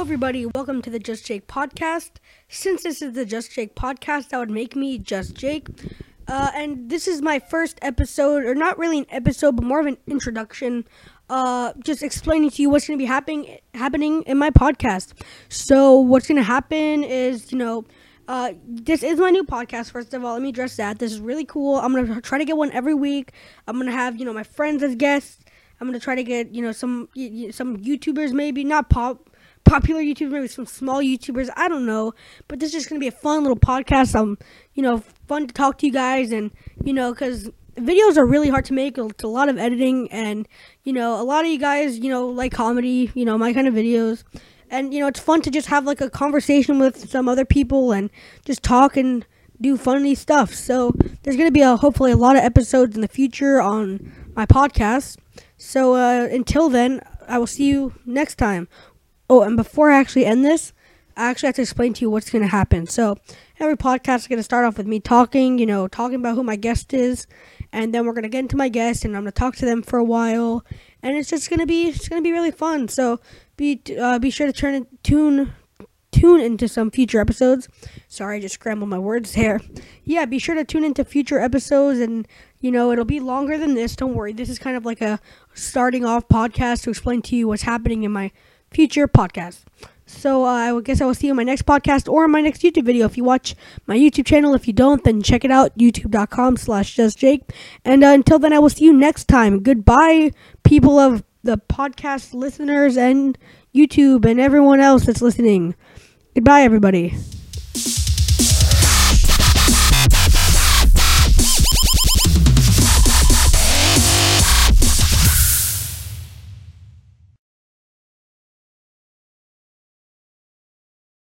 everybody. Welcome to the Just Jake podcast. Since this is the Just Jake podcast, that would make me Just Jake. Uh, and this is my first episode, or not really an episode, but more of an introduction. Uh, just explaining to you what's going to be happening happening in my podcast. So, what's going to happen is, you know, uh, this is my new podcast. First of all, let me address that. This is really cool. I'm gonna try to get one every week. I'm gonna have you know my friends as guests. I'm gonna try to get you know some some YouTubers maybe not pop popular YouTubers, maybe some small YouTubers. I don't know, but this is just gonna be a fun little podcast. Um, you know, fun to talk to you guys, and you know, because videos are really hard to make. It's a lot of editing, and you know, a lot of you guys, you know, like comedy. You know, my kind of videos, and you know, it's fun to just have like a conversation with some other people and just talk and do funny stuff. So there's gonna be a hopefully a lot of episodes in the future on my podcast. So uh, until then, I will see you next time. Oh, and before I actually end this, I actually have to explain to you what's going to happen. So every podcast is going to start off with me talking, you know, talking about who my guest is, and then we're going to get into my guest, and I'm going to talk to them for a while, and it's just going to be it's going to be really fun. So be uh, be sure to turn it, tune tune into some future episodes. Sorry, I just scrambled my words there. Yeah, be sure to tune into future episodes and you know, it'll be longer than this. Don't worry. This is kind of like a starting off podcast to explain to you what's happening in my future podcast. So uh, I guess I will see you in my next podcast or my next YouTube video. If you watch my YouTube channel, if you don't, then check it out, youtube.com slash justjake. And uh, until then, I will see you next time. Goodbye, people of the podcast listeners and YouTube and everyone else that's listening. Goodbye, everybody.